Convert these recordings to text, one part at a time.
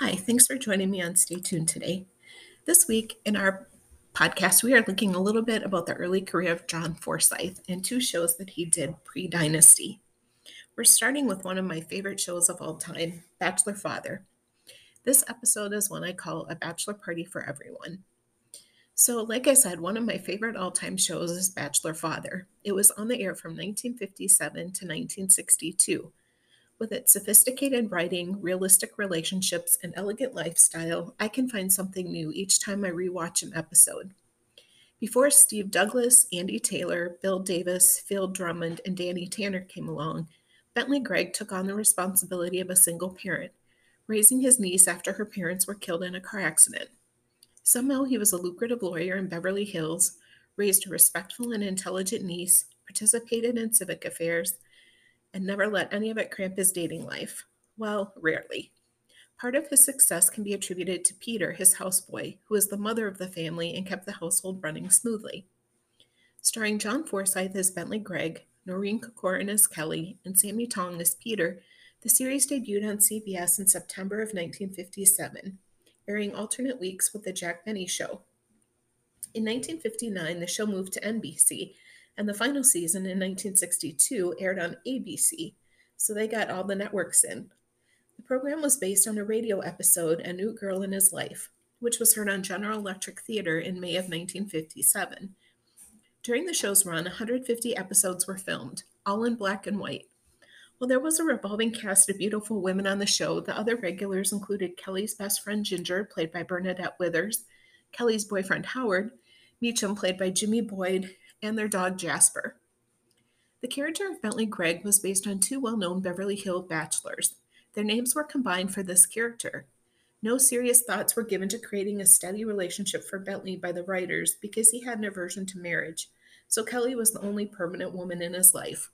Hi, thanks for joining me on Stay Tuned today. This week in our podcast, we are looking a little bit about the early career of John Forsythe and two shows that he did pre Dynasty. We're starting with one of my favorite shows of all time, Bachelor Father. This episode is one I call a bachelor party for everyone. So, like I said, one of my favorite all time shows is Bachelor Father. It was on the air from 1957 to 1962 with its sophisticated writing, realistic relationships, and elegant lifestyle, I can find something new each time I rewatch an episode. Before Steve Douglas, Andy Taylor, Bill Davis, Phil Drummond, and Danny Tanner came along, Bentley Gregg took on the responsibility of a single parent, raising his niece after her parents were killed in a car accident. Somehow he was a lucrative lawyer in Beverly Hills, raised a respectful and intelligent niece, participated in civic affairs, and never let any of it cramp his dating life. Well, rarely. Part of his success can be attributed to Peter, his houseboy, who was the mother of the family and kept the household running smoothly. Starring John Forsythe as Bentley Gregg, Noreen Corcoran as Kelly, and Sammy Tong as Peter, the series debuted on CBS in September of 1957, airing alternate weeks with The Jack Benny Show. In 1959, the show moved to NBC and the final season in 1962 aired on ABC, so they got all the networks in. The program was based on a radio episode, A New Girl in His Life, which was heard on General Electric Theater in May of 1957. During the show's run, 150 episodes were filmed, all in black and white. While there was a revolving cast of beautiful women on the show, the other regulars included Kelly's best friend Ginger, played by Bernadette Withers, Kelly's boyfriend Howard, Meacham, played by Jimmy Boyd, and their dog Jasper. The character of Bentley Gregg was based on two well known Beverly Hill bachelors. Their names were combined for this character. No serious thoughts were given to creating a steady relationship for Bentley by the writers because he had an aversion to marriage, so Kelly was the only permanent woman in his life.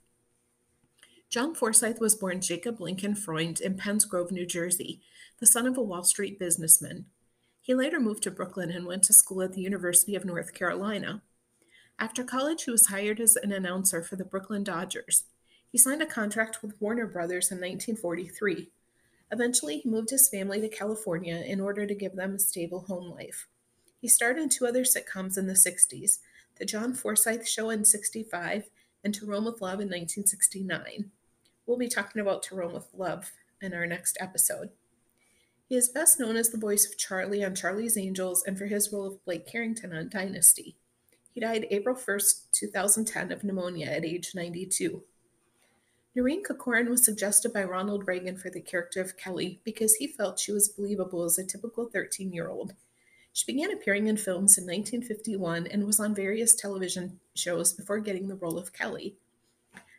John Forsythe was born Jacob Lincoln Freund in Penns Grove, New Jersey, the son of a Wall Street businessman. He later moved to Brooklyn and went to school at the University of North Carolina. After college, he was hired as an announcer for the Brooklyn Dodgers. He signed a contract with Warner Brothers in 1943. Eventually, he moved his family to California in order to give them a stable home life. He starred in two other sitcoms in the 60s The John Forsythe Show in 65 and To Rome with Love in 1969. We'll be talking about To Rome with Love in our next episode. He is best known as the voice of Charlie on Charlie's Angels and for his role of Blake Carrington on Dynasty. He died April 1st, 2010, of pneumonia at age 92. Noreen Corcoran was suggested by Ronald Reagan for the character of Kelly because he felt she was believable as a typical 13 year old. She began appearing in films in 1951 and was on various television shows before getting the role of Kelly.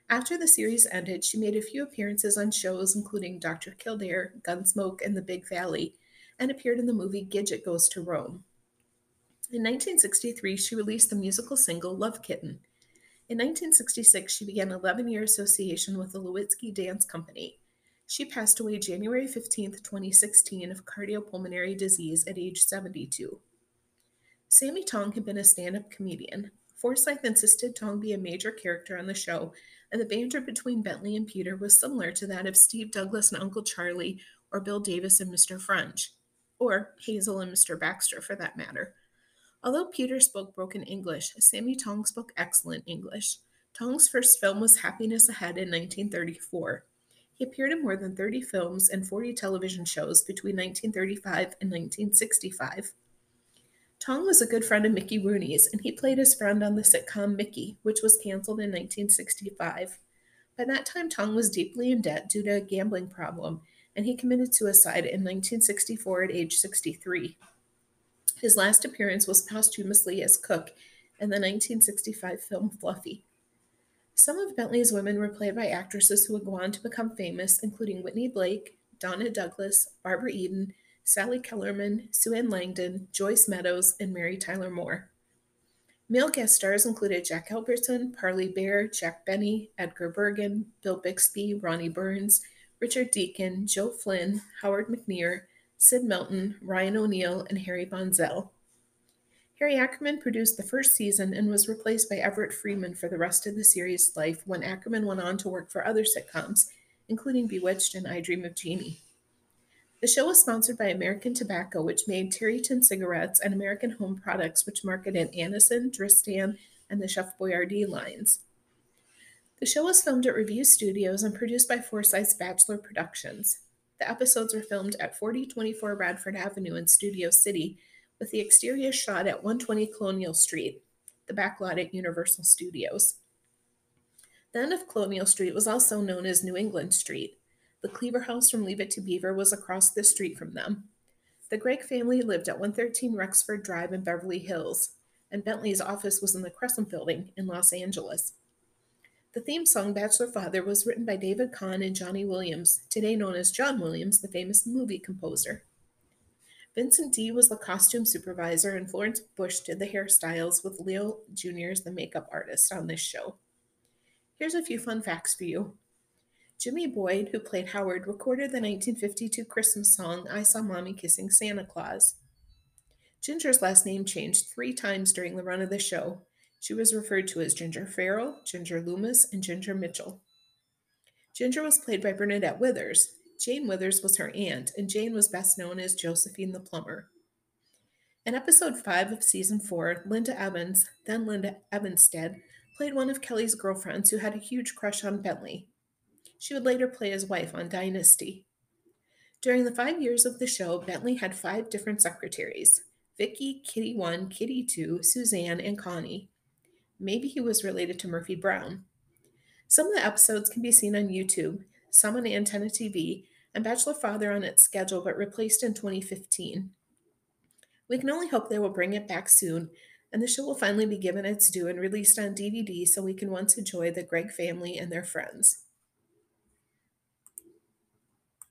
After the series ended, she made a few appearances on shows including Dr. Kildare, Gunsmoke, and The Big Valley, and appeared in the movie Gidget Goes to Rome. In 1963, she released the musical single Love Kitten. In 1966, she began an 11 year association with the Lewitzky Dance Company. She passed away January 15, 2016, of cardiopulmonary disease at age 72. Sammy Tong had been a stand up comedian. Forsythe insisted Tong be a major character on the show, and the banter between Bentley and Peter was similar to that of Steve Douglas and Uncle Charlie, or Bill Davis and Mr. French, or Hazel and Mr. Baxter for that matter. Although Peter spoke broken English, Sammy Tong spoke excellent English. Tong's first film was Happiness Ahead in 1934. He appeared in more than 30 films and 40 television shows between 1935 and 1965. Tong was a good friend of Mickey Rooney's, and he played his friend on the sitcom Mickey, which was canceled in 1965. By that time, Tong was deeply in debt due to a gambling problem, and he committed suicide in 1964 at age 63. His last appearance was posthumously as Cook in the 1965 film Fluffy. Some of Bentley's women were played by actresses who would go on to become famous, including Whitney Blake, Donna Douglas, Barbara Eden, Sally Kellerman, Sue Ann Langdon, Joyce Meadows, and Mary Tyler Moore. Male guest stars included Jack Albertson, Parley Baer, Jack Benny, Edgar Bergen, Bill Bixby, Ronnie Burns, Richard Deacon, Joe Flynn, Howard McNear, Sid Melton, Ryan O'Neal, and Harry Von Zell. Harry Ackerman produced the first season and was replaced by Everett Freeman for the rest of the series' life when Ackerman went on to work for other sitcoms, including Bewitched and I Dream of Jeannie. The show was sponsored by American Tobacco, which made Tareyton cigarettes, and American Home Products, which marketed Anacin, Dristan, and the Chef Boyardee lines. The show was filmed at Revue Studios and produced by Forsythe's Bachelor Productions. The episodes were filmed at 4024 Radford Avenue in Studio City, with the exterior shot at 120 Colonial Street, the backlot at Universal Studios. The end of Colonial Street was also known as New England Street. The Cleaver House from Leave It to Beaver was across the street from them. The Gregg family lived at 113 Rexford Drive in Beverly Hills, and Bentley's office was in the Crescent Building in Los Angeles. The theme song Bachelor Father was written by David Kahn and Johnny Williams, today known as John Williams, the famous movie composer. Vincent D was the costume supervisor, and Florence Bush did the hairstyles, with Leo Jr. as the makeup artist on this show. Here's a few fun facts for you. Jimmy Boyd, who played Howard, recorded the 1952 Christmas song I Saw Mommy Kissing Santa Claus. Ginger's last name changed three times during the run of the show. She was referred to as Ginger Farrell, Ginger Loomis, and Ginger Mitchell. Ginger was played by Bernadette Withers. Jane Withers was her aunt, and Jane was best known as Josephine the Plumber. In episode 5 of season 4, Linda Evans, then Linda Evenstad, played one of Kelly's girlfriends who had a huge crush on Bentley. She would later play his wife on Dynasty. During the five years of the show, Bentley had five different secretaries Vicky, Kitty 1, Kitty 2, Suzanne, and Connie. Maybe he was related to Murphy Brown. Some of the episodes can be seen on YouTube, some on Antenna TV, and Bachelor Father on its schedule but replaced in 2015. We can only hope they will bring it back soon and the show will finally be given its due and released on DVD so we can once enjoy the Gregg family and their friends.